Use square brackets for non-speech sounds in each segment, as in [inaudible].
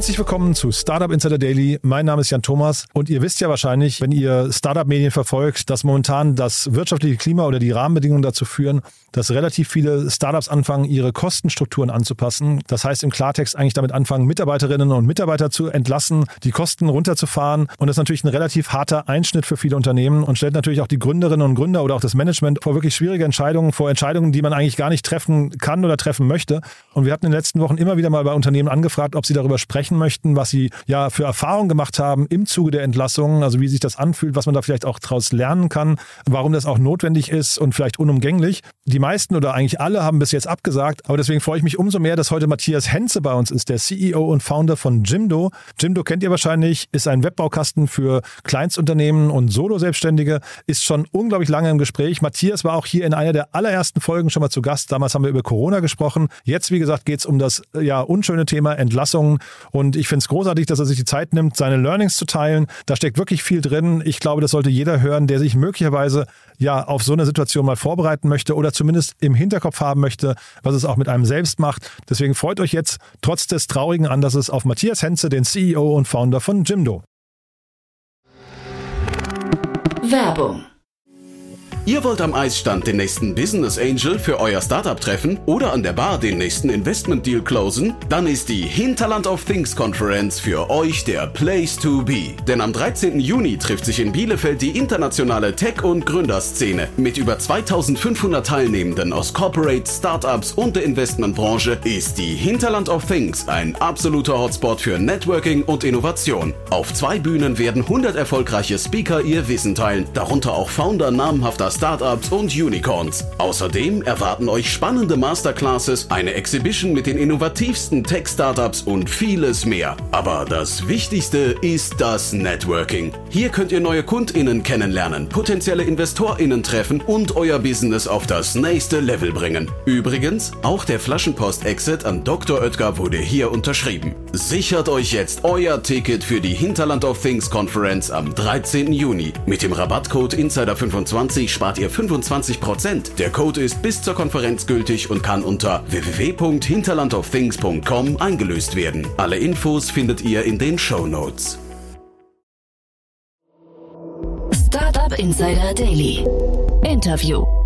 Herzlich willkommen zu Startup Insider Daily. Mein Name ist Jan Thomas und ihr wisst ja wahrscheinlich, wenn ihr Startup-Medien verfolgt, dass momentan das wirtschaftliche Klima oder die Rahmenbedingungen dazu führen, dass relativ viele Startups anfangen, ihre Kostenstrukturen anzupassen. Das heißt im Klartext eigentlich damit anfangen, Mitarbeiterinnen und Mitarbeiter zu entlassen, die Kosten runterzufahren. Und das ist natürlich ein relativ harter Einschnitt für viele Unternehmen und stellt natürlich auch die Gründerinnen und Gründer oder auch das Management vor wirklich schwierige Entscheidungen, vor Entscheidungen, die man eigentlich gar nicht treffen kann oder treffen möchte. Und wir hatten in den letzten Wochen immer wieder mal bei Unternehmen angefragt, ob sie darüber sprechen sprechen möchten, was Sie ja für Erfahrungen gemacht haben im Zuge der Entlassung, also wie sich das anfühlt, was man da vielleicht auch daraus lernen kann, warum das auch notwendig ist und vielleicht unumgänglich. Die meisten oder eigentlich alle haben bis jetzt abgesagt, aber deswegen freue ich mich umso mehr, dass heute Matthias Henze bei uns ist, der CEO und Founder von Jimdo. Jimdo kennt ihr wahrscheinlich, ist ein Webbaukasten für Kleinstunternehmen und Solo-Selbstständige, ist schon unglaublich lange im Gespräch. Matthias war auch hier in einer der allerersten Folgen schon mal zu Gast. Damals haben wir über Corona gesprochen. Jetzt, wie gesagt, geht es um das ja unschöne Thema Entlassungen und ich finde es großartig, dass er sich die Zeit nimmt, seine Learnings zu teilen. Da steckt wirklich viel drin. Ich glaube, das sollte jeder hören, der sich möglicherweise ja auf so eine Situation mal vorbereiten möchte oder zumindest im Hinterkopf haben möchte, was es auch mit einem selbst macht. Deswegen freut euch jetzt trotz des traurigen Anlasses auf Matthias Henze, den CEO und Founder von Jimdo. Werbung Ihr wollt am Eisstand den nächsten Business Angel für euer Startup treffen oder an der Bar den nächsten Investment Deal closen? Dann ist die Hinterland of Things Conference für euch der Place to be. Denn am 13. Juni trifft sich in Bielefeld die internationale Tech- und Gründerszene. Mit über 2500 Teilnehmenden aus Corporate, Startups und der Investmentbranche ist die Hinterland of Things ein absoluter Hotspot für Networking und Innovation. Auf zwei Bühnen werden 100 erfolgreiche Speaker ihr Wissen teilen, darunter auch Founder namhafter Startups und Unicorns. Außerdem erwarten euch spannende Masterclasses, eine Exhibition mit den innovativsten Tech-Startups und vieles mehr. Aber das Wichtigste ist das Networking. Hier könnt ihr neue KundInnen kennenlernen, potenzielle InvestorInnen treffen und euer Business auf das nächste Level bringen. Übrigens, auch der Flaschenpost-Exit an Dr. Oetker wurde hier unterschrieben. Sichert euch jetzt euer Ticket für die Hinterland of Things Conference am 13. Juni. Mit dem Rabattcode Insider25 spart ihr 25%. Der Code ist bis zur Konferenz gültig und kann unter www.hinterlandoffthings.com eingelöst werden. Alle Infos findet ihr in den Show Notes. Startup Insider Daily. Interview.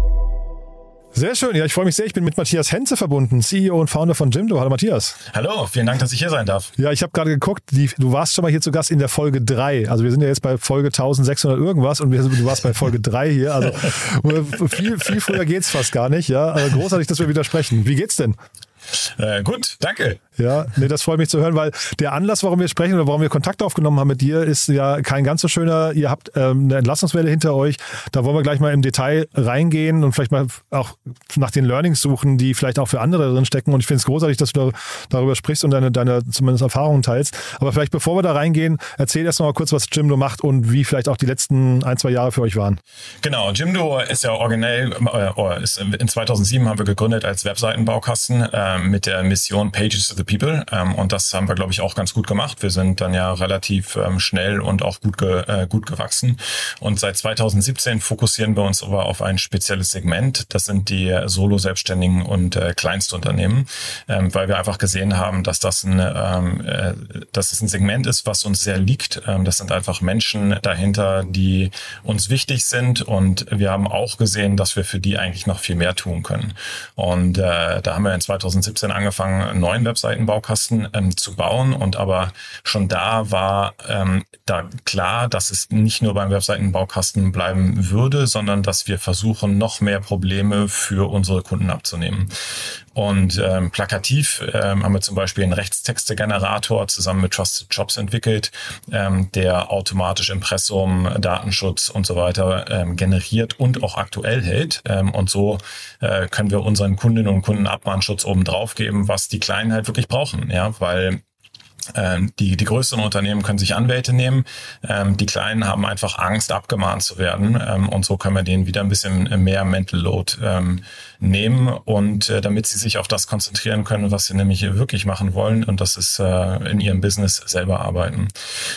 Sehr schön. Ja, ich freue mich sehr. Ich bin mit Matthias Henze verbunden, CEO und Founder von Jimdo. Hallo Matthias. Hallo, vielen Dank, dass ich hier sein darf. Ja, ich habe gerade geguckt, die, du warst schon mal hier zu Gast in der Folge 3. Also wir sind ja jetzt bei Folge 1600 irgendwas und wir, du warst bei Folge 3 hier. Also [laughs] viel, viel früher geht's fast gar nicht. Ja, also großartig, dass wir wieder sprechen. Wie geht's denn? Äh, gut, danke. Ja, nee, das freut mich zu hören, weil der Anlass, warum wir sprechen oder warum wir Kontakt aufgenommen haben mit dir, ist ja kein ganz so schöner. Ihr habt ähm, eine Entlassungswelle hinter euch. Da wollen wir gleich mal im Detail reingehen und vielleicht mal auch nach den Learnings suchen, die vielleicht auch für andere drin stecken. Und ich finde es großartig, dass du da, darüber sprichst und deine, deine zumindest Erfahrungen teilst. Aber vielleicht bevor wir da reingehen, erzähl erst noch mal kurz, was Jimdo macht und wie vielleicht auch die letzten ein, zwei Jahre für euch waren. Genau, Jimdo ist ja originell, äh, ist in 2007 haben wir gegründet als Webseitenbaukasten äh, mit der Mission Pages to the People. Ähm, und das haben wir, glaube ich, auch ganz gut gemacht. Wir sind dann ja relativ ähm, schnell und auch gut, ge, äh, gut gewachsen. Und seit 2017 fokussieren wir uns aber auf ein spezielles Segment. Das sind die Solo-Selbstständigen und äh, Kleinstunternehmen, ähm, weil wir einfach gesehen haben, dass das ein, ähm, äh, dass es ein Segment ist, was uns sehr liegt. Ähm, das sind einfach Menschen dahinter, die uns wichtig sind. Und wir haben auch gesehen, dass wir für die eigentlich noch viel mehr tun können. Und äh, da haben wir in 2017 angefangen, einen neuen Webseitenbaukasten ähm, zu bauen. Und aber schon da war ähm, da klar, dass es nicht nur beim Webseitenbaukasten bleiben würde, sondern dass wir versuchen, noch mehr Probleme für unsere Kunden abzunehmen. Und ähm, plakativ ähm, haben wir zum Beispiel einen Rechtstexte-Generator zusammen mit Trusted Jobs entwickelt, ähm, der automatisch Impressum, Datenschutz und so weiter ähm, generiert und auch aktuell hält. Ähm, und so äh, können wir unseren Kundinnen und Kunden Abmahnschutz oben drauf geben, was die Kleinen halt wirklich brauchen. Ja, weil die, die größeren Unternehmen können sich Anwälte nehmen. Ähm, die kleinen haben einfach Angst, abgemahnt zu werden. Ähm, und so können wir denen wieder ein bisschen mehr Mental Load ähm, nehmen und äh, damit sie sich auf das konzentrieren können, was sie nämlich wirklich machen wollen. Und das ist äh, in ihrem Business selber arbeiten.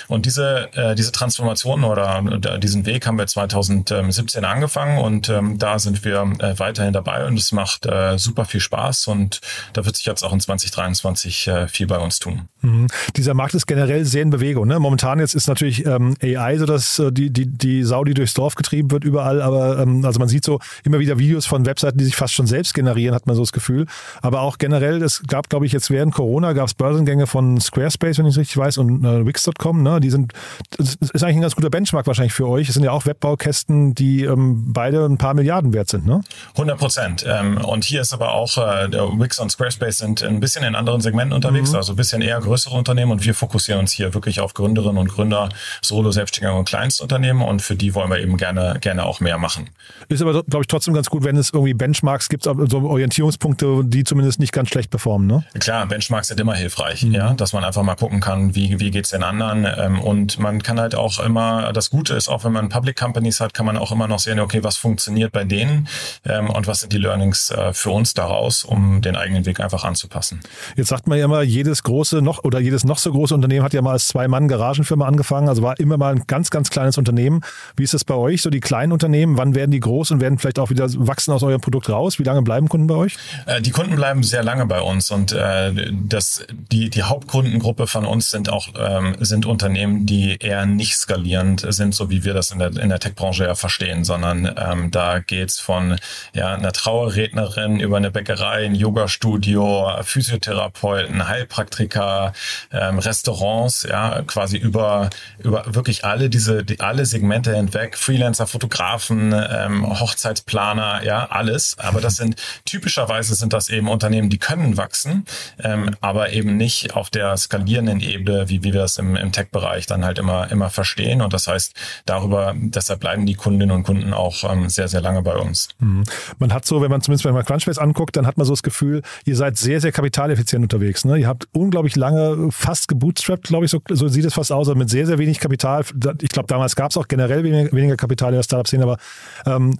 Und diese, äh, diese Transformation oder äh, diesen Weg haben wir 2017 angefangen und ähm, da sind wir äh, weiterhin dabei und es macht äh, super viel Spaß und da wird sich jetzt auch in 2023 äh, viel bei uns tun. Mhm. Dieser Markt ist generell sehr in Bewegung. Ne? Momentan jetzt ist natürlich ähm, AI so, dass äh, die, die, die Sau, die durchs Dorf getrieben wird, überall. Aber ähm, also man sieht so immer wieder Videos von Webseiten, die sich fast schon selbst generieren, hat man so das Gefühl. Aber auch generell, es gab, glaube ich, jetzt während Corona gab es Börsengänge von Squarespace, wenn ich es richtig weiß, und äh, Wix.com. Ne? Die sind, das ist eigentlich ein ganz guter Benchmark wahrscheinlich für euch. Es sind ja auch Webbaukästen, die ähm, beide ein paar Milliarden wert sind. Ne? 100 Prozent. Ähm, und hier ist aber auch, äh, der Wix und Squarespace sind ein bisschen in anderen Segmenten unterwegs, mhm. also ein bisschen eher größere Unternehmen. Und wir fokussieren uns hier wirklich auf Gründerinnen und Gründer, Solo, Selbstständige und Kleinstunternehmen. Und für die wollen wir eben gerne, gerne auch mehr machen. Ist aber, glaube ich, trotzdem ganz gut, wenn es irgendwie Benchmarks gibt, so Orientierungspunkte, die zumindest nicht ganz schlecht performen. Ne? Klar, Benchmarks sind immer hilfreich, mhm. ja, dass man einfach mal gucken kann, wie, wie geht's den anderen. Ähm, und man kann halt auch immer, das Gute ist, auch wenn man Public Companies hat, kann man auch immer noch sehen, okay, was funktioniert bei denen ähm, und was sind die Learnings äh, für uns daraus, um den eigenen Weg einfach anzupassen. Jetzt sagt man ja immer, jedes große noch oder jedes noch so große Unternehmen hat ja mal als Zwei-Mann-Garagenfirma angefangen, also war immer mal ein ganz, ganz kleines Unternehmen. Wie ist das bei euch, so die kleinen Unternehmen? Wann werden die groß und werden vielleicht auch wieder wachsen aus eurem Produkt raus? Wie lange bleiben Kunden bei euch? Äh, die Kunden bleiben sehr lange bei uns und äh, das, die, die Hauptkundengruppe von uns sind auch ähm, sind Unternehmen, die eher nicht skalierend sind, so wie wir das in der, in der Tech-Branche ja verstehen, sondern ähm, da geht's von ja, einer Trauerrednerin über eine Bäckerei, ein Yoga-Studio, Physiotherapeuten, Heilpraktiker, ähm, Restaurants, ja, quasi über, über wirklich alle diese, die, alle Segmente hinweg, Freelancer, Fotografen, ähm, Hochzeitsplaner, ja, alles. Aber das sind typischerweise sind das eben Unternehmen, die können wachsen, ähm, aber eben nicht auf der skalierenden Ebene, wie, wie wir das im, im Tech-Bereich dann halt immer, immer verstehen. Und das heißt, darüber, deshalb bleiben die Kundinnen und Kunden auch ähm, sehr, sehr lange bei uns. Mhm. Man hat so, wenn man zumindest mal Crunchbase anguckt, dann hat man so das Gefühl, ihr seid sehr, sehr kapitaleffizient unterwegs. Ne? Ihr habt unglaublich lange fast gebootstrapped, glaube ich, so, so sieht es fast aus, also mit sehr, sehr wenig Kapital. Ich glaube, damals gab es auch generell weniger, weniger Kapital in der Startup-Szene, aber ähm,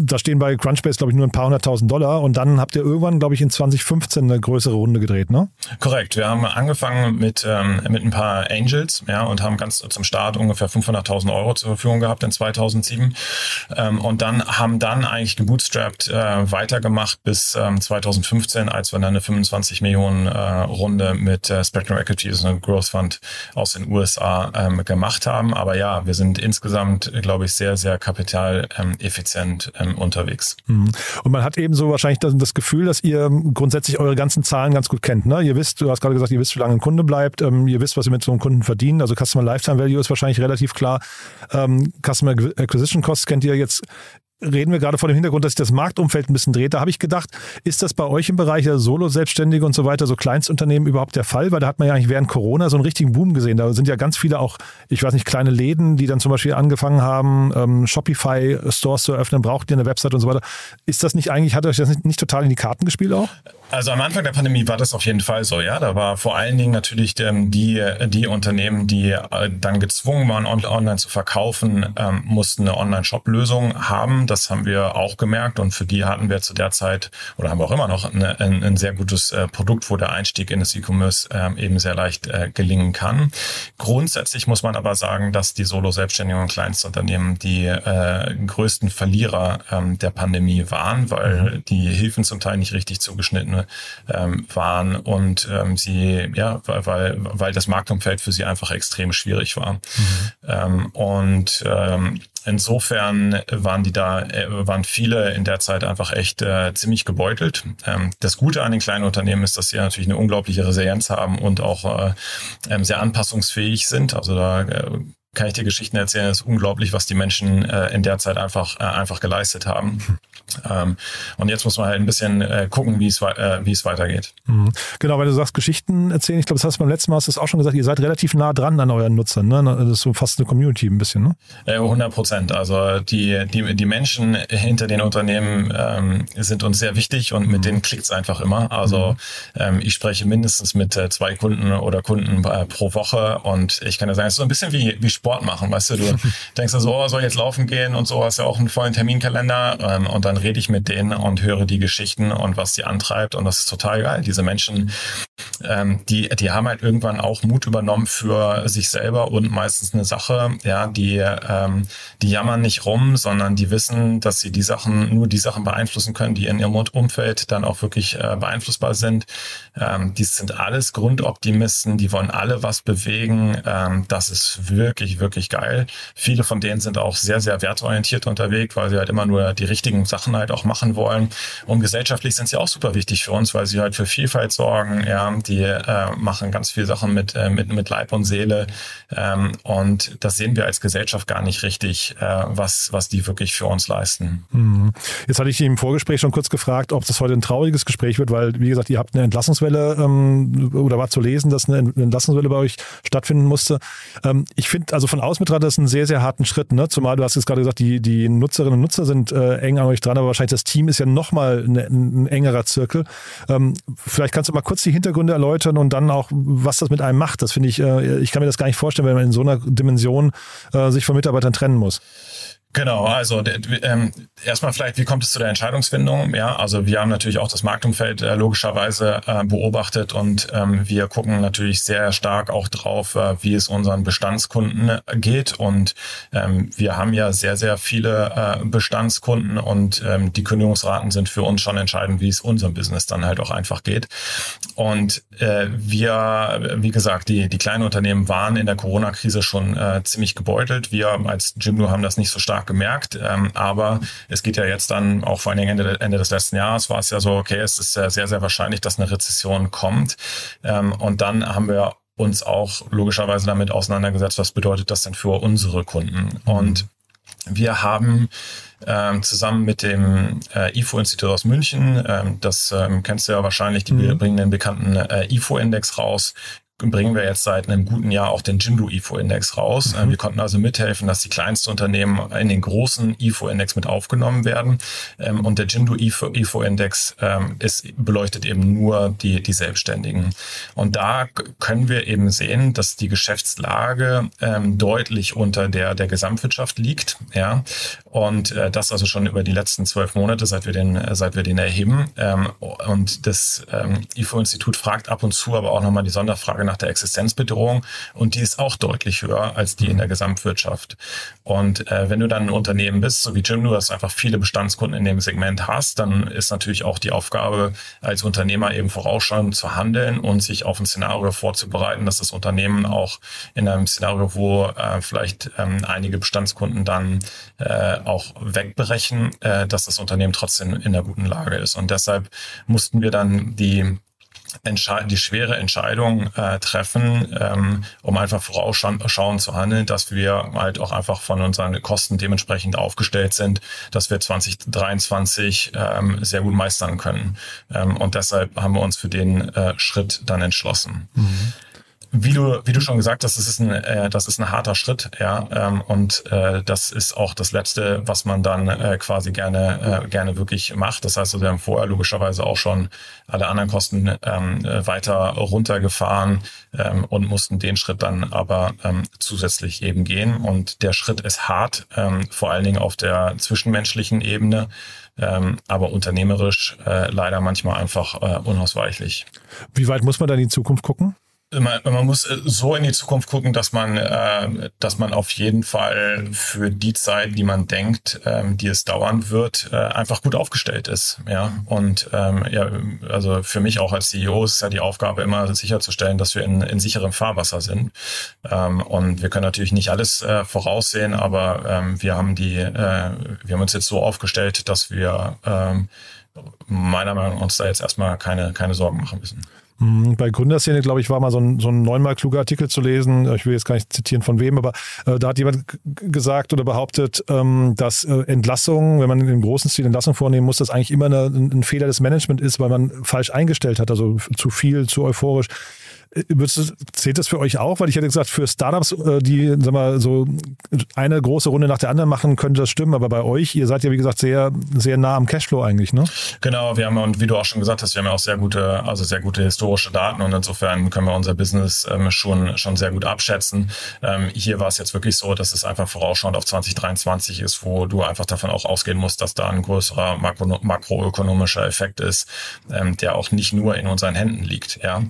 da stehen bei Crunchbase, glaube ich, nur ein paar hunderttausend Dollar und dann habt ihr irgendwann, glaube ich, in 2015 eine größere Runde gedreht, ne? Korrekt. Wir haben angefangen mit, ähm, mit ein paar Angels, ja, und haben ganz zum Start ungefähr 500.000 Euro zur Verfügung gehabt in 2007 ähm, und dann haben dann eigentlich gebootstrapped äh, weitergemacht bis ähm, 2015, als wir dann eine 25 Millionen äh, Runde mit äh, Spectrum Equities, einem Growth Fund aus den USA ähm, gemacht haben. Aber ja, wir sind insgesamt, glaube ich, sehr, sehr kapitaleffizient ähm, ähm, unterwegs. Mhm. Und man hat eben so wahrscheinlich das, Gefühl, dass ihr grundsätzlich eure ganzen Zahlen ganz gut kennt. Ne? Ihr wisst, du hast gerade gesagt, ihr wisst, wie lange ein Kunde bleibt, ähm, ihr wisst, was ihr mit so einem Kunden verdient. Also Customer Lifetime Value ist wahrscheinlich relativ klar. Ähm, Customer Acquisition Costs kennt ihr jetzt reden wir gerade vor dem Hintergrund, dass sich das Marktumfeld ein bisschen dreht. Da habe ich gedacht, ist das bei euch im Bereich der Solo-Selbstständige und so weiter, so Kleinstunternehmen überhaupt der Fall? Weil da hat man ja eigentlich während Corona so einen richtigen Boom gesehen. Da sind ja ganz viele auch, ich weiß nicht, kleine Läden, die dann zum Beispiel angefangen haben, ähm, Shopify-Stores zu eröffnen, braucht ihr eine Website und so weiter. Ist das nicht eigentlich, hat euch das nicht, nicht total in die Karten gespielt auch? Also am Anfang der Pandemie war das auf jeden Fall so, ja. Da war vor allen Dingen natürlich die, die Unternehmen, die äh, dann gezwungen waren, online zu verkaufen, ähm, mussten eine Online-Shop-Lösung haben. Das haben wir auch gemerkt und für die hatten wir zu der Zeit oder haben wir auch immer noch eine, ein, ein, sehr gutes äh, Produkt, wo der Einstieg in das E-Commerce ähm, eben sehr leicht äh, gelingen kann. Grundsätzlich muss man aber sagen, dass die Solo-Selbstständigen und Kleinstunternehmen die äh, größten Verlierer ähm, der Pandemie waren, weil mhm. die Hilfen zum Teil nicht richtig zugeschnitten ähm, waren und ähm, sie, ja, weil, weil das Marktumfeld für sie einfach extrem schwierig war. Mhm. Ähm, und ähm, insofern waren die da, äh, waren viele in der Zeit einfach echt äh, ziemlich gebeutelt. Ähm, das Gute an den kleinen Unternehmen ist, dass sie natürlich eine unglaubliche Resilienz haben und auch äh, ähm, sehr anpassungsfähig sind. Also da äh, kann ich dir Geschichten erzählen. Es ist unglaublich, was die Menschen äh, in der Zeit einfach, äh, einfach geleistet haben. Ähm, und jetzt muss man halt ein bisschen äh, gucken, wie es, äh, wie es weitergeht. Mhm. Genau, weil du sagst, Geschichten erzählen. Ich glaube, das hast du beim letzten Mal hast du auch schon gesagt, ihr seid relativ nah dran an euren Nutzern. Ne? Das ist so fast eine Community ein bisschen, ne? 100 Prozent. Also die, die, die Menschen hinter den Unternehmen ähm, sind uns sehr wichtig und mit mhm. denen klickt es einfach immer. Also mhm. ähm, ich spreche mindestens mit äh, zwei Kunden oder Kunden äh, pro Woche und ich kann ja sagen, es ist so ein bisschen wie, wie Sport machen, weißt du, du [laughs] denkst so, oh, soll jetzt laufen gehen und so, hast ja auch einen vollen Terminkalender ähm, und dann rede ich mit denen und höre die Geschichten und was sie antreibt und das ist total geil. Diese Menschen ähm, die, die haben halt irgendwann auch Mut übernommen für sich selber und meistens eine Sache, ja, die, ähm, die jammern nicht rum, sondern die wissen, dass sie die Sachen, nur die Sachen beeinflussen können, die in ihrem Umfeld dann auch wirklich äh, beeinflussbar sind. Ähm, die sind alles Grundoptimisten, die wollen alle was bewegen. Ähm, das ist wirklich, wirklich geil. Viele von denen sind auch sehr, sehr wertorientiert unterwegs, weil sie halt immer nur die richtigen Sachen halt auch machen wollen. Und gesellschaftlich sind sie auch super wichtig für uns, weil sie halt für Vielfalt sorgen, ja, die äh, machen ganz viel Sachen mit, äh, mit, mit Leib und Seele. Ähm, und das sehen wir als Gesellschaft gar nicht richtig, äh, was, was die wirklich für uns leisten. Mhm. Jetzt hatte ich im Vorgespräch schon kurz gefragt, ob das heute ein trauriges Gespräch wird, weil, wie gesagt, ihr habt eine Entlassungswelle ähm, oder war zu lesen, dass eine Entlassungswelle bei euch stattfinden musste. Ähm, ich finde, also von außen betrachtet, ist ein sehr, sehr harten Schritt. Ne? Zumal du hast jetzt gerade gesagt, die, die Nutzerinnen und Nutzer sind äh, eng an euch dran, aber wahrscheinlich das Team ist ja nochmal ein, ein engerer Zirkel. Ähm, vielleicht kannst du mal kurz die Hintergründe erläutern und dann auch, was das mit einem macht. Das finde ich, äh, ich kann mir das gar nicht vorstellen, wenn man in so einer Dimension äh, sich von Mitarbeitern trennen muss. Genau, also ähm, erstmal vielleicht, wie kommt es zu der Entscheidungsfindung? Ja, also wir haben natürlich auch das Marktumfeld äh, logischerweise äh, beobachtet und ähm, wir gucken natürlich sehr stark auch drauf, äh, wie es unseren Bestandskunden geht. Und ähm, wir haben ja sehr, sehr viele äh, Bestandskunden und ähm, die Kündigungsraten sind für uns schon entscheidend, wie es unserem Business dann halt auch einfach geht. Und äh, wir, wie gesagt, die, die kleinen Unternehmen waren in der Corona-Krise schon äh, ziemlich gebeutelt. Wir als Jimdo haben das nicht so stark stark gemerkt. Ähm, aber es geht ja jetzt dann auch vor allen Dingen Ende, Ende des letzten Jahres war es ja so, okay, es ist sehr, sehr wahrscheinlich, dass eine Rezession kommt. Ähm, und dann haben wir uns auch logischerweise damit auseinandergesetzt, was bedeutet das denn für unsere Kunden? Und wir haben ähm, zusammen mit dem äh, IFO-Institut aus München, ähm, das ähm, kennst du ja wahrscheinlich, die mhm. bringen den bekannten äh, IFO-Index raus, bringen wir jetzt seit einem guten Jahr auch den Jindu IFO-Index raus. Mhm. Wir konnten also mithelfen, dass die kleinsten Unternehmen in den großen IFO-Index mit aufgenommen werden. Ähm, und der Jindu IFO-Index ähm, ist, beleuchtet eben nur die, die Selbstständigen. Und da können wir eben sehen, dass die Geschäftslage ähm, deutlich unter der, der Gesamtwirtschaft liegt. Ja. Und äh, das also schon über die letzten zwölf Monate, seit wir den, seit wir den erheben. und das IFO-Institut fragt ab und zu aber auch nochmal die Sonderfrage nach der Existenzbedrohung und die ist auch deutlich höher als die in der Gesamtwirtschaft. Und äh, wenn du dann ein Unternehmen bist, so wie Jim, du hast einfach viele Bestandskunden in dem Segment hast, dann ist natürlich auch die Aufgabe als Unternehmer eben vorausschauend zu handeln und sich auf ein Szenario vorzubereiten, dass das Unternehmen auch in einem Szenario, wo äh, vielleicht ähm, einige Bestandskunden dann äh, auch wegbrechen, äh, dass das Unternehmen trotzdem in einer guten Lage ist. Und deshalb mussten wir dann die die schwere Entscheidung äh, treffen, ähm, um einfach vorausschauend zu handeln, dass wir halt auch einfach von unseren Kosten dementsprechend aufgestellt sind, dass wir 2023 ähm, sehr gut meistern können. Ähm, und deshalb haben wir uns für den äh, Schritt dann entschlossen. Mhm wie du, wie du schon gesagt hast, das ist ein, äh, das ist ein harter Schritt, ja. Ähm, und äh, das ist auch das Letzte, was man dann äh, quasi gerne, äh, gerne wirklich macht. Das heißt, wir haben vorher logischerweise auch schon alle anderen Kosten ähm, weiter runtergefahren ähm, und mussten den Schritt dann aber ähm, zusätzlich eben gehen. Und der Schritt ist hart, ähm, vor allen Dingen auf der zwischenmenschlichen Ebene. Ähm, aber unternehmerisch äh, leider manchmal einfach äh, unausweichlich. Wie weit muss man da in die Zukunft gucken? Man, man muss äh, so in die Zukunft gucken, dass man, äh, dass man auf jeden Fall für die Zeit, die man denkt, ähm, die es dauern wird, äh, einfach gut aufgestellt ist. Ja, und ähm, ja, also für mich auch als CEO ist ja die Aufgabe immer sicherzustellen, dass wir in, in sicherem Fahrwasser sind. Ähm, und wir können natürlich nicht alles äh, voraussehen, aber ähm, wir haben die, äh, wir haben uns jetzt so aufgestellt, dass wir ähm, meiner Meinung nach uns da jetzt erstmal keine, keine Sorgen machen müssen. Mhm, bei Gründerszene, glaube ich, war mal so ein, so ein neunmal kluger Artikel zu lesen. Ich will jetzt gar nicht zitieren von wem, aber äh, da hat jemand gesagt oder behauptet, ähm, dass äh, Entlassungen, wenn man im großen Stil Entlassungen vornehmen muss, das eigentlich immer eine, ein Fehler des Management ist, weil man falsch eingestellt hat, also zu viel, zu euphorisch. Zählt das für euch auch? Weil ich hätte gesagt, für Startups, äh, die sag mal, so eine große Runde nach der anderen machen, könnte das stimmen. Aber bei euch, ihr seid ja wie gesagt sehr, sehr nah am Cashflow eigentlich, ne? Genau, wir haben und wie du auch schon gesagt hast, wir haben ja auch sehr gute, also sehr gute historische Daten und insofern können wir unser Business ähm, schon, schon sehr gut abschätzen. Ähm, hier war es jetzt wirklich so, dass es einfach vorausschauend auf 2023 ist, wo du einfach davon auch ausgehen musst, dass da ein größerer makro, makroökonomischer Effekt ist, ähm, der auch nicht nur in unseren Händen liegt. Ja,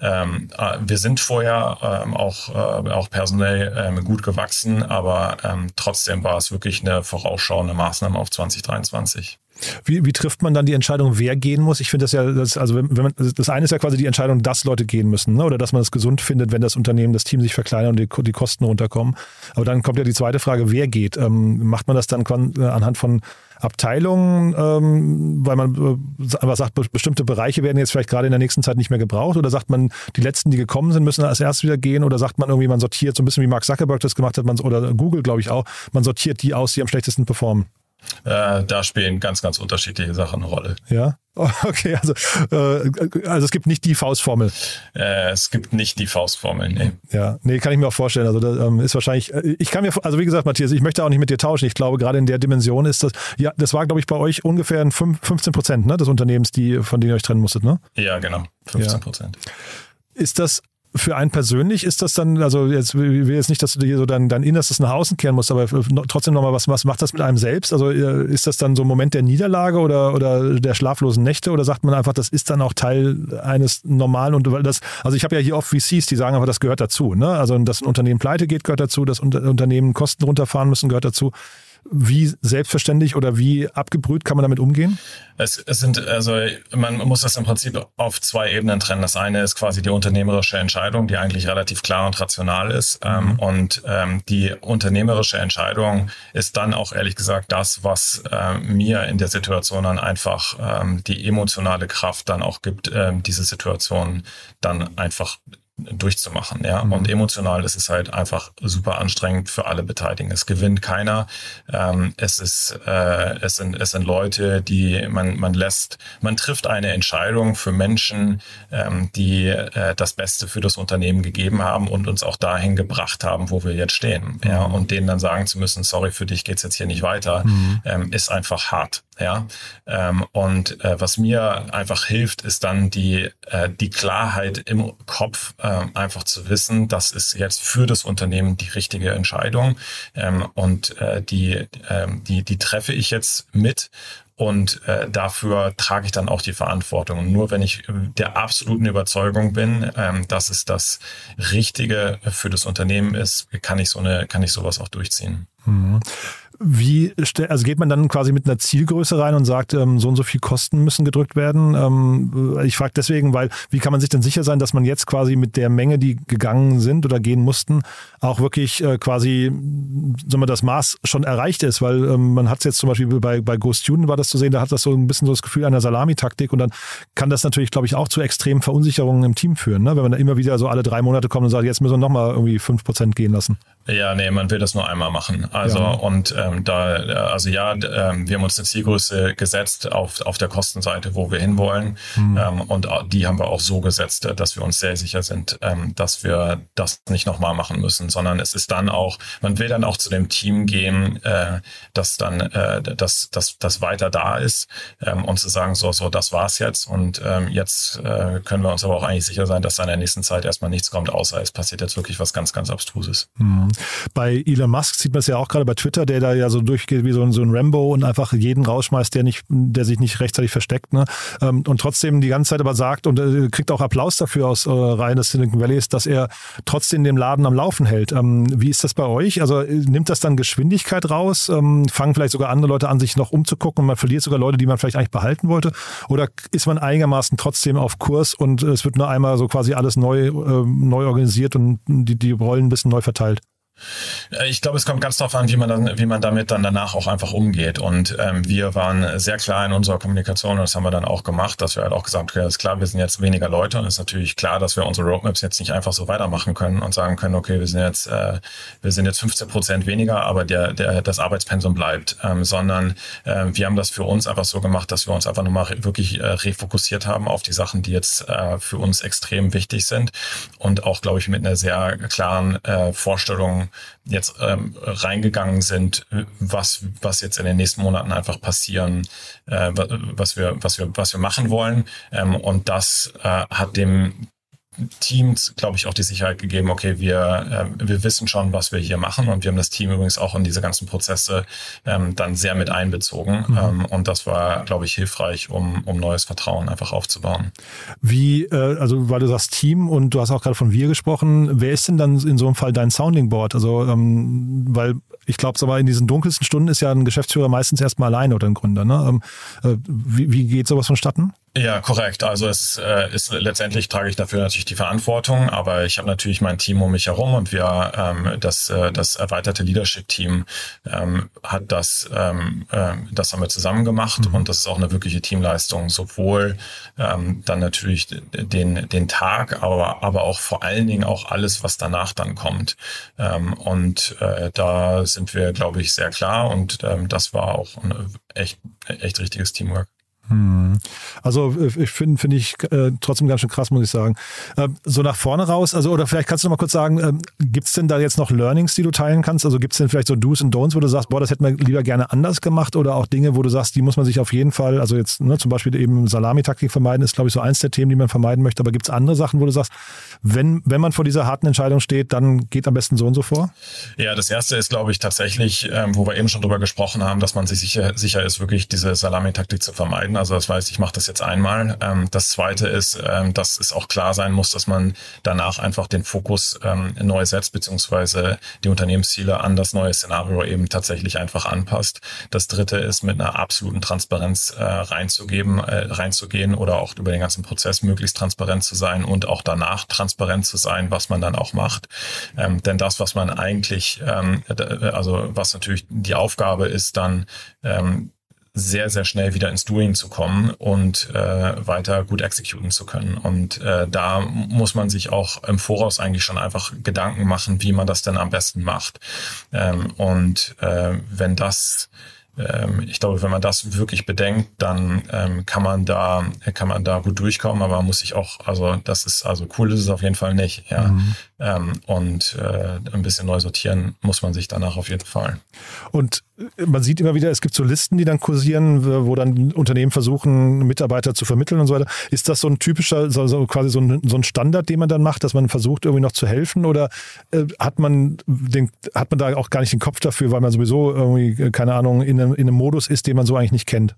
ähm, äh, wir sind vorher ähm, auch äh, auch personell ähm, gut gewachsen, aber ähm, trotzdem war es wirklich eine vorausschauende Maßnahme auf 2023. Wie, wie trifft man dann die Entscheidung, wer gehen muss? Ich finde das ja, das, also wenn, man, das eine ist ja quasi die Entscheidung, dass Leute gehen müssen, ne? oder dass man es gesund findet, wenn das Unternehmen, das Team sich verkleinert und die, die Kosten runterkommen. Aber dann kommt ja die zweite Frage, wer geht? Ähm, macht man das dann äh, anhand von Abteilungen, ähm, weil man äh, einfach sagt, bestimmte Bereiche werden jetzt vielleicht gerade in der nächsten Zeit nicht mehr gebraucht? Oder sagt man, die letzten, die gekommen sind, müssen als erstes wieder gehen? Oder sagt man irgendwie, man sortiert so ein bisschen wie Mark Zuckerberg das gemacht hat, man, oder Google, glaube ich auch, man sortiert die aus, die am schlechtesten performen? Äh, da spielen ganz, ganz unterschiedliche Sachen eine Rolle. Ja, okay, also, äh, also es gibt nicht die Faustformel. Äh, es gibt nicht die Faustformel, nee. Ja, nee, kann ich mir auch vorstellen. Also das ähm, ist wahrscheinlich, äh, ich kann mir, also wie gesagt, Matthias, ich möchte auch nicht mit dir tauschen. Ich glaube, gerade in der Dimension ist das, ja, das war, glaube ich, bei euch ungefähr 15 Prozent ne, des Unternehmens, die, von denen ihr euch trennen musstet, ne? Ja, genau, 15 Prozent. Ja. Ist das für einen persönlich ist das dann, also jetzt will jetzt nicht, dass du hier so dein, dein Innerstes nach außen kehren musst, aber trotzdem nochmal, was, was macht das mit einem selbst? Also äh, ist das dann so ein Moment der Niederlage oder, oder der schlaflosen Nächte oder sagt man einfach, das ist dann auch Teil eines normalen und das, also ich habe ja hier oft VCs, die sagen einfach, das gehört dazu. Ne? Also dass ein Unternehmen pleite geht, gehört dazu, dass Unternehmen Kosten runterfahren müssen, gehört dazu. Wie selbstverständlich oder wie abgebrüht kann man damit umgehen? Es, es sind, also man muss das im Prinzip auf zwei Ebenen trennen. Das eine ist quasi die unternehmerische Entscheidung, die eigentlich relativ klar und rational ist. Ähm, mhm. und ähm, die unternehmerische Entscheidung ist dann auch ehrlich gesagt das, was äh, mir in der Situation dann einfach ähm, die emotionale Kraft dann auch gibt, äh, diese Situation dann einfach durchzumachen. Ja? Mhm. Und emotional ist es halt einfach super anstrengend für alle Beteiligten. Es gewinnt keiner. Ähm, es ist, äh, es sind, es sind Leute, die man, man lässt, man trifft eine Entscheidung für Menschen, ähm, die äh, das Beste für das Unternehmen gegeben haben und uns auch dahin gebracht haben, wo wir jetzt stehen. Mhm. Ja? Und denen dann sagen zu müssen, sorry, für dich geht's jetzt hier nicht weiter, mhm. ähm, ist einfach hart. Ja, ähm, und äh, was mir einfach hilft, ist dann die äh, die Klarheit im Kopf, äh, einfach zu wissen, das ist jetzt für das Unternehmen die richtige Entscheidung ähm, und äh, die äh, die die treffe ich jetzt mit und äh, dafür trage ich dann auch die Verantwortung. Und nur wenn ich der absoluten Überzeugung bin, ähm, dass es das Richtige für das Unternehmen ist, kann ich so eine, kann ich sowas auch durchziehen. Mhm. Wie, also geht man dann quasi mit einer Zielgröße rein und sagt, ähm, so und so viel Kosten müssen gedrückt werden? Ähm, ich frage deswegen, weil wie kann man sich denn sicher sein, dass man jetzt quasi mit der Menge, die gegangen sind oder gehen mussten, auch wirklich äh, quasi, sagen wir, das Maß schon erreicht ist? Weil ähm, man hat es jetzt zum Beispiel bei, bei Ghost Student war das zu sehen, da hat das so ein bisschen so das Gefühl einer Salamitaktik und dann kann das natürlich, glaube ich, auch zu extremen Verunsicherungen im Team führen, ne? wenn man da immer wieder so alle drei Monate kommt und sagt, jetzt müssen wir nochmal irgendwie fünf Prozent gehen lassen. Ja, nee, man will das nur einmal machen. Also ja. und ähm, da, also ja, ähm, wir haben uns eine Zielgröße gesetzt auf, auf der Kostenseite, wo wir hinwollen. Mhm. Ähm, und die haben wir auch so gesetzt, dass wir uns sehr sicher sind, ähm, dass wir das nicht nochmal machen müssen, sondern es ist dann auch, man will dann auch zu dem Team gehen, äh, das dann, äh, das, das, das weiter da ist ähm, und zu sagen, so, so, das war's jetzt. Und ähm, jetzt äh, können wir uns aber auch eigentlich sicher sein, dass da in der nächsten Zeit erstmal nichts kommt, außer es passiert jetzt wirklich was ganz, ganz Abstruses. Mhm. Bei Elon Musk sieht man es ja auch gerade bei Twitter, der da ja so durchgeht wie so ein, so ein Rambo und einfach jeden rausschmeißt, der nicht, der sich nicht rechtzeitig versteckt, ne? Ähm, und trotzdem die ganze Zeit aber sagt und äh, kriegt auch Applaus dafür aus äh, Reihen des Silicon Valleys, dass er trotzdem den Laden am Laufen hält. Ähm, wie ist das bei euch? Also äh, nimmt das dann Geschwindigkeit raus? Ähm, fangen vielleicht sogar andere Leute an, sich noch umzugucken und man verliert sogar Leute, die man vielleicht eigentlich behalten wollte? Oder ist man einigermaßen trotzdem auf Kurs und es wird nur einmal so quasi alles neu, äh, neu organisiert und die, die Rollen ein bisschen neu verteilt? Äh, ich glaube, es kommt ganz darauf an, wie man, dann, wie man damit dann danach auch einfach umgeht. Und ähm, wir waren sehr klar in unserer Kommunikation und das haben wir dann auch gemacht, dass wir halt auch gesagt haben, ja, ist klar, wir sind jetzt weniger Leute und es ist natürlich klar, dass wir unsere Roadmaps jetzt nicht einfach so weitermachen können und sagen können, okay, wir sind jetzt, äh, wir sind jetzt 15 Prozent weniger, aber der, der, das Arbeitspensum bleibt, ähm, sondern äh, wir haben das für uns einfach so gemacht, dass wir uns einfach nochmal wirklich äh, refokussiert haben auf die Sachen, die jetzt äh, für uns extrem wichtig sind und auch, glaube ich, mit einer sehr klaren äh, Vorstellung jetzt ähm, reingegangen sind, was, was jetzt in den nächsten Monaten einfach passieren, äh, was wir, was wir, was wir machen wollen. Ähm, und das äh, hat dem Teams, glaube ich, auch die Sicherheit gegeben, okay, wir, äh, wir wissen schon, was wir hier machen und wir haben das Team übrigens auch in diese ganzen Prozesse ähm, dann sehr mit einbezogen mhm. ähm, und das war, glaube ich, hilfreich, um, um neues Vertrauen einfach aufzubauen. Wie, äh, also weil du sagst Team und du hast auch gerade von wir gesprochen, wer ist denn dann in so einem Fall dein Sounding Board? Also, ähm, weil ich glaube, aber in diesen dunkelsten Stunden ist ja ein Geschäftsführer meistens erstmal alleine oder ein Gründer. Ne? Ähm, äh, wie, wie geht sowas vonstatten? Ja, korrekt. Also es äh, ist letztendlich trage ich dafür natürlich die Verantwortung, aber ich habe natürlich mein Team um mich herum und wir ähm, das äh, das erweiterte Leadership-Team ähm, hat das ähm, äh, das haben wir zusammen gemacht mhm. und das ist auch eine wirkliche Teamleistung, sowohl ähm, dann natürlich den den Tag, aber aber auch vor allen Dingen auch alles, was danach dann kommt. Ähm, und äh, da sind wir, glaube ich, sehr klar und ähm, das war auch ein echt echt richtiges Teamwork. Also ich finde finde ich äh, trotzdem ganz schön krass, muss ich sagen. Äh, so nach vorne raus, also oder vielleicht kannst du noch mal kurz sagen, äh, gibt es denn da jetzt noch Learnings, die du teilen kannst? Also gibt es denn vielleicht so Do's und Don'ts, wo du sagst, boah, das hätten wir lieber gerne anders gemacht oder auch Dinge, wo du sagst, die muss man sich auf jeden Fall, also jetzt ne, zum Beispiel eben Salamitaktik vermeiden, ist glaube ich so eins der Themen, die man vermeiden möchte, aber gibt es andere Sachen, wo du sagst, wenn, wenn man vor dieser harten Entscheidung steht, dann geht am besten so und so vor? Ja, das erste ist, glaube ich, tatsächlich, ähm, wo wir eben schon drüber gesprochen haben, dass man sich sicher, sicher ist, wirklich diese Salamitaktik zu vermeiden. Also das heißt, ich mache das jetzt einmal. Ähm, das zweite ist, ähm, dass es auch klar sein muss, dass man danach einfach den Fokus ähm, neu setzt, beziehungsweise die Unternehmensziele an das neue Szenario eben tatsächlich einfach anpasst. Das dritte ist, mit einer absoluten Transparenz äh, reinzugeben, äh, reinzugehen oder auch über den ganzen Prozess möglichst transparent zu sein und auch danach transparent zu sein, was man dann auch macht. Ähm, denn das, was man eigentlich, ähm, also was natürlich die Aufgabe ist, dann ähm, sehr, sehr schnell wieder ins Doing zu kommen und äh, weiter gut exekuten zu können. Und äh, da muss man sich auch im Voraus eigentlich schon einfach Gedanken machen, wie man das denn am besten macht. Ähm, und äh, wenn das ähm, ich glaube, wenn man das wirklich bedenkt, dann ähm, kann man da kann man da gut durchkommen, aber man muss sich auch, also das ist also cool ist es auf jeden Fall nicht, ja. Mhm. Ähm, und äh, ein bisschen neu sortieren muss man sich danach auf jeden Fall. Und äh, man sieht immer wieder, es gibt so Listen, die dann kursieren, wo dann Unternehmen versuchen, Mitarbeiter zu vermitteln und so weiter. Ist das so ein typischer, so, so quasi so ein, so ein Standard, den man dann macht, dass man versucht, irgendwie noch zu helfen? Oder äh, hat man den, hat man da auch gar nicht den Kopf dafür, weil man sowieso irgendwie, keine Ahnung, in einem, in einem Modus ist, den man so eigentlich nicht kennt?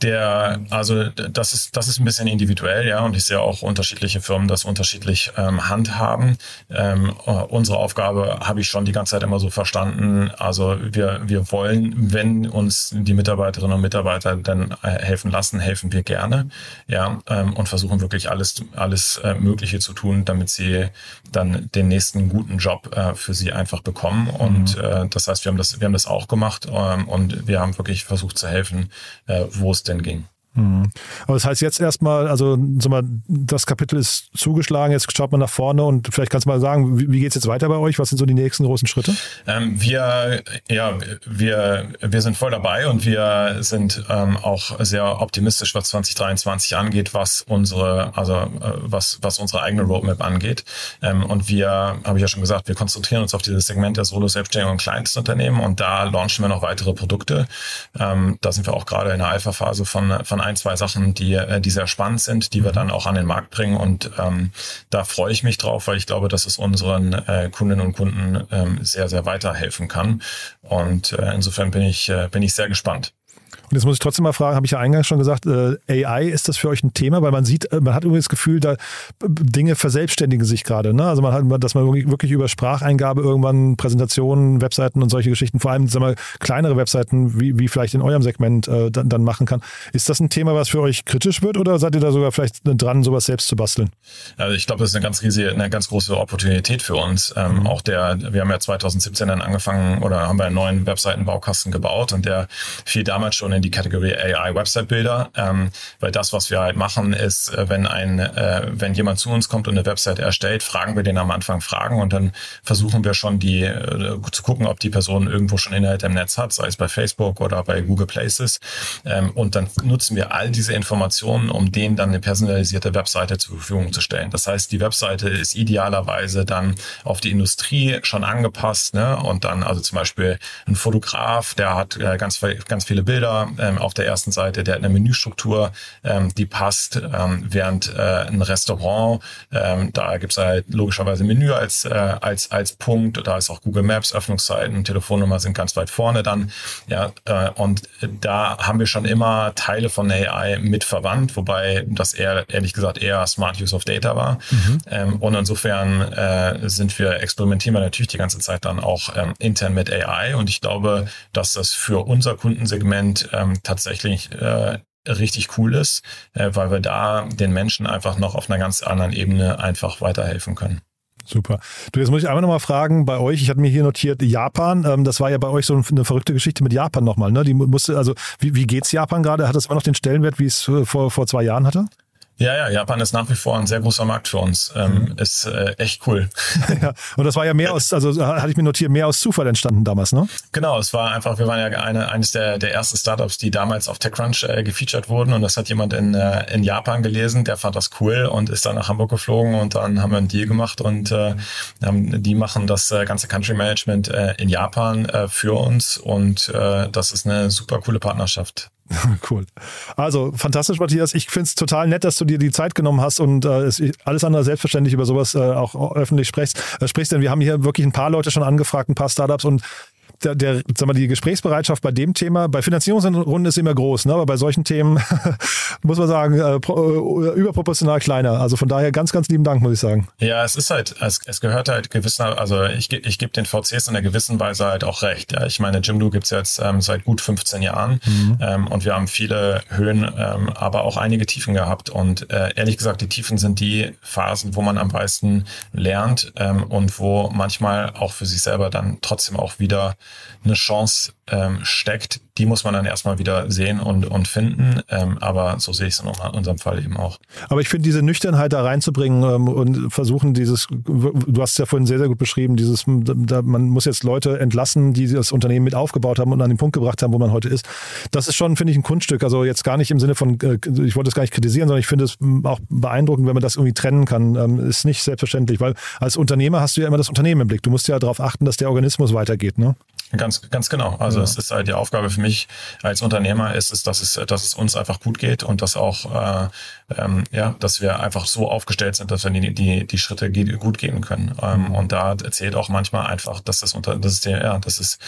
Der, also das ist, das ist ein bisschen individuell, ja, und ich sehe auch unterschiedliche Firmen das unterschiedlich ähm, handhaben. Ähm, unsere Aufgabe habe ich schon die ganze Zeit immer so verstanden. Also wir, wir wollen, wenn uns die Mitarbeiterinnen und Mitarbeiter dann äh, helfen lassen, helfen wir gerne, ja, ähm, und versuchen wirklich alles, alles äh, Mögliche zu tun, damit sie dann den nächsten guten Job äh, für sie einfach bekommen. Und mhm. äh, das heißt, wir haben das, wir haben das auch gemacht ähm, und wir haben wirklich versucht zu helfen, äh, wo es denn ging. Mhm. Aber das heißt jetzt erstmal, also mal, das Kapitel ist zugeschlagen, jetzt schaut man nach vorne und vielleicht kannst du mal sagen, wie, wie geht es jetzt weiter bei euch? Was sind so die nächsten großen Schritte? Ähm, wir, ja, wir, wir sind voll dabei und wir sind ähm, auch sehr optimistisch, was 2023 angeht, was unsere, also äh, was, was unsere eigene Roadmap angeht. Ähm, und wir, habe ich ja schon gesagt, wir konzentrieren uns auf dieses Segment der Solo-Selbstständigen und Kleinstunternehmen und da launchen wir noch weitere Produkte. Ähm, da sind wir auch gerade in der Alpha-Phase von, von ein, zwei Sachen, die, äh, die sehr spannend sind, die wir mhm. dann auch an den Markt bringen. Und ähm, da freue ich mich drauf, weil ich glaube, dass es unseren äh, Kundinnen und Kunden ähm, sehr, sehr weiterhelfen kann. Und äh, insofern bin ich, äh, bin ich sehr gespannt. Und jetzt muss ich trotzdem mal fragen, habe ich ja eingangs schon gesagt, äh, AI, ist das für euch ein Thema? Weil man sieht, äh, man hat irgendwie das Gefühl, da Dinge verselbstständigen sich gerade. Ne? Also man hat, dass man wirklich über Spracheingabe irgendwann Präsentationen, Webseiten und solche Geschichten, vor allem sagen wir, kleinere Webseiten, wie, wie vielleicht in eurem Segment, äh, dann, dann machen kann. Ist das ein Thema, was für euch kritisch wird oder seid ihr da sogar vielleicht dran, sowas selbst zu basteln? Also ich glaube, das ist eine ganz riesige, eine ganz große Opportunität für uns. Ähm, mhm. Auch der, wir haben ja 2017 dann angefangen oder haben wir einen neuen Webseitenbaukasten gebaut und der fiel damals schon in die Kategorie AI Website Builder, ähm, weil das, was wir halt machen, ist, äh, wenn ein, äh, wenn jemand zu uns kommt und eine Website erstellt, fragen wir den am Anfang Fragen und dann versuchen wir schon die äh, zu gucken, ob die Person irgendwo schon Inhalte im Netz hat, sei es bei Facebook oder bei Google Places. Ähm, und dann nutzen wir all diese Informationen, um denen dann eine personalisierte Webseite zur Verfügung zu stellen. Das heißt, die Webseite ist idealerweise dann auf die Industrie schon angepasst, ne? Und dann also zum Beispiel ein Fotograf, der hat äh, ganz ganz viele Bilder ähm, auf der ersten Seite, der hat eine Menüstruktur, ähm, die passt, ähm, während äh, ein Restaurant, ähm, da gibt's halt logischerweise Menü als, äh, als, als Punkt, da ist auch Google Maps, Öffnungszeiten, Telefonnummer sind ganz weit vorne dann, ja, äh, und da haben wir schon immer Teile von AI mit verwandt, wobei das eher, ehrlich gesagt, eher Smart Use of Data war. Mhm. Ähm, und insofern äh, sind wir, experimentieren wir natürlich die ganze Zeit dann auch ähm, intern mit AI und ich glaube, dass das für unser Kundensegment ähm, tatsächlich äh, richtig cool ist, äh, weil wir da den Menschen einfach noch auf einer ganz anderen Ebene einfach weiterhelfen können. Super. Du, jetzt muss ich einmal nochmal fragen, bei euch, ich hatte mir hier notiert, Japan, ähm, das war ja bei euch so eine verrückte Geschichte mit Japan nochmal, ne? Die musste, also wie, wie geht's Japan gerade? Hat das immer noch den Stellenwert, wie es vor, vor zwei Jahren hatte? Ja, ja, Japan ist nach wie vor ein sehr großer Markt für uns. Ähm, mhm. Ist äh, echt cool. [laughs] ja, und das war ja mehr aus, also hatte ich mir notiert, mehr aus Zufall entstanden damals, ne? Genau, es war einfach, wir waren ja eine, eines der, der ersten Startups, die damals auf TechCrunch äh, gefeatured wurden und das hat jemand in, äh, in Japan gelesen, der fand das cool und ist dann nach Hamburg geflogen und dann haben wir einen Deal gemacht und äh, die machen das äh, ganze Country Management äh, in Japan äh, für uns und äh, das ist eine super coole Partnerschaft. [laughs] Cool. Also fantastisch, Matthias. Ich finde es total nett, dass du dir die Zeit genommen hast und äh, alles andere selbstverständlich über sowas äh, auch öffentlich sprichst. Äh, sprichst, denn wir haben hier wirklich ein paar Leute schon angefragt, ein paar Startups und der, der sag mal, die Gesprächsbereitschaft bei dem Thema, bei Finanzierungsrunden ist immer groß, ne? aber bei solchen Themen [laughs] muss man sagen, äh, äh, überproportional kleiner. Also von daher ganz, ganz lieben Dank, muss ich sagen. Ja, es ist halt, es, es gehört halt gewisser, also ich, ich gebe den VCs in einer gewissen Weise halt auch recht. Ja. Ich meine, Jimdo gibt's jetzt ähm, seit gut 15 Jahren mhm. ähm, und wir haben viele Höhen, ähm, aber auch einige Tiefen gehabt. Und äh, ehrlich gesagt, die Tiefen sind die Phasen, wo man am meisten lernt ähm, und wo manchmal auch für sich selber dann trotzdem auch wieder eine Chance ähm, steckt, die muss man dann erstmal wieder sehen und, und finden. Ähm, aber so sehe ich es in unserem Fall eben auch. Aber ich finde diese Nüchternheit da reinzubringen ähm, und versuchen dieses, du hast es ja vorhin sehr, sehr gut beschrieben, dieses, da, man muss jetzt Leute entlassen, die das Unternehmen mit aufgebaut haben und an den Punkt gebracht haben, wo man heute ist. Das ist schon, finde ich, ein Kunststück. Also jetzt gar nicht im Sinne von, äh, ich wollte es gar nicht kritisieren, sondern ich finde es auch beeindruckend, wenn man das irgendwie trennen kann. Ähm, ist nicht selbstverständlich, weil als Unternehmer hast du ja immer das Unternehmen im Blick. Du musst ja darauf achten, dass der Organismus weitergeht. Ne? Ganz, ganz genau. Also ja. es ist halt die Aufgabe für mich als Unternehmer ist es, dass es, dass es uns einfach gut geht und dass auch, äh, ähm, ja, dass wir einfach so aufgestellt sind, dass wir die, die, die Schritte gut gehen können. Ähm, mhm. Und da erzählt auch manchmal einfach, dass das unter, das ist der, ja, das ist,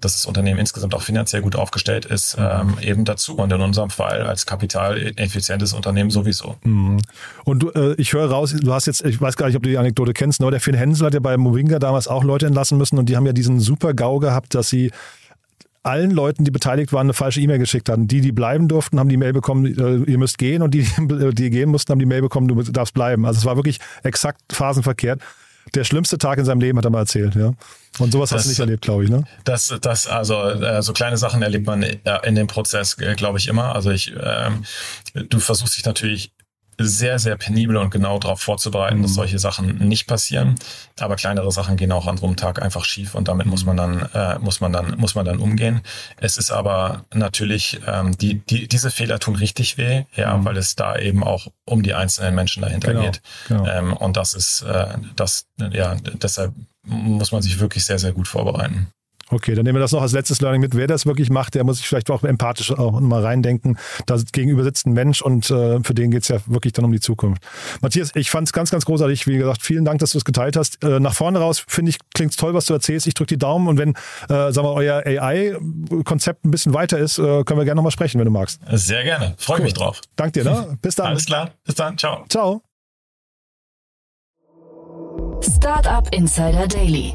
dass das Unternehmen insgesamt auch finanziell gut aufgestellt ist, mhm. ähm, eben dazu. Und in unserem Fall als kapitaleffizientes Unternehmen sowieso. Mhm. Und du, äh, ich höre raus, du hast jetzt, ich weiß gar nicht, ob du die Anekdote kennst, aber der Finn Hensel hat ja bei Movinga damals auch Leute entlassen müssen und die haben ja diesen super GAU gehabt, dass sie allen Leuten, die beteiligt waren, eine falsche E-Mail geschickt hatten. Die, die bleiben durften, haben die Mail bekommen, äh, ihr müsst gehen und die, [laughs] die gehen mussten, haben die Mail bekommen, du darfst bleiben. Also es war wirklich exakt phasenverkehrt. Der schlimmste Tag in seinem Leben hat er mal erzählt, ja. Und sowas das, hast du nicht erlebt, glaube ich, ne? Das, das, also äh, so kleine Sachen erlebt man äh, in dem Prozess, äh, glaube ich, immer. Also ich, ähm, du versuchst dich natürlich sehr, sehr penibel und genau darauf vorzubereiten, mhm. dass solche Sachen nicht passieren. Aber kleinere Sachen gehen auch an so einem Tag einfach schief und damit muss man dann, äh, muss man dann, muss man dann umgehen. Es ist aber natürlich, ähm, die, die, diese Fehler tun richtig weh, ja, mhm. weil es da eben auch um die einzelnen Menschen dahinter genau, geht. Genau. Ähm, und das ist, äh, das, ja, deshalb muss man sich wirklich sehr, sehr gut vorbereiten. Okay, dann nehmen wir das noch als letztes Learning mit. Wer das wirklich macht, der muss sich vielleicht auch empathisch auch mal reindenken. Da gegenüber sitzt ein Mensch und äh, für den geht es ja wirklich dann um die Zukunft. Matthias, ich fand es ganz, ganz großartig. Wie gesagt, vielen Dank, dass du es geteilt hast. Äh, nach vorne raus finde ich, klingt toll, was du erzählst. Ich drücke die Daumen und wenn, äh, sagen wir, euer AI-Konzept ein bisschen weiter ist, äh, können wir gerne nochmal sprechen, wenn du magst. Sehr gerne. Freue cool. mich drauf. Dank dir, ne? [laughs] Bis dann. Alles klar. Bis dann. Ciao. Ciao. Startup Insider Daily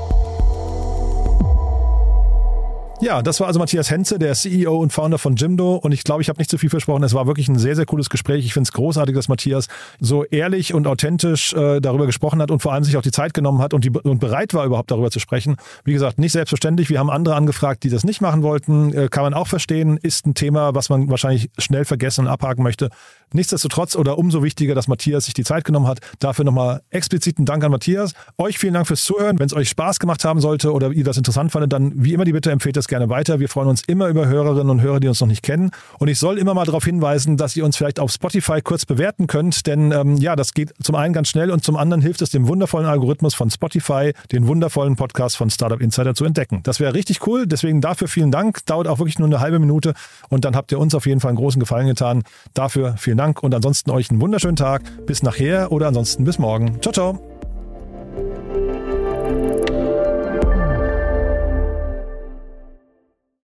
Ja, das war also Matthias Henze, der CEO und Founder von Jimdo. Und ich glaube, ich habe nicht zu viel versprochen. Es war wirklich ein sehr, sehr cooles Gespräch. Ich finde es großartig, dass Matthias so ehrlich und authentisch äh, darüber gesprochen hat und vor allem sich auch die Zeit genommen hat und, die, und bereit war, überhaupt darüber zu sprechen. Wie gesagt, nicht selbstverständlich. Wir haben andere angefragt, die das nicht machen wollten. Äh, kann man auch verstehen. Ist ein Thema, was man wahrscheinlich schnell vergessen und abhaken möchte. Nichtsdestotrotz oder umso wichtiger, dass Matthias sich die Zeit genommen hat. Dafür nochmal expliziten Dank an Matthias. Euch vielen Dank fürs Zuhören. Wenn es euch Spaß gemacht haben sollte oder ihr das interessant fandet, dann wie immer die Bitte empfehlt das gerne weiter. Wir freuen uns immer über Hörerinnen und Hörer, die uns noch nicht kennen. Und ich soll immer mal darauf hinweisen, dass ihr uns vielleicht auf Spotify kurz bewerten könnt, denn ähm, ja, das geht zum einen ganz schnell und zum anderen hilft es dem wundervollen Algorithmus von Spotify, den wundervollen Podcast von Startup Insider zu entdecken. Das wäre richtig cool. Deswegen dafür vielen Dank. Dauert auch wirklich nur eine halbe Minute und dann habt ihr uns auf jeden Fall einen großen Gefallen getan. Dafür vielen Dank und ansonsten euch einen wunderschönen Tag. Bis nachher oder ansonsten bis morgen. Ciao, ciao.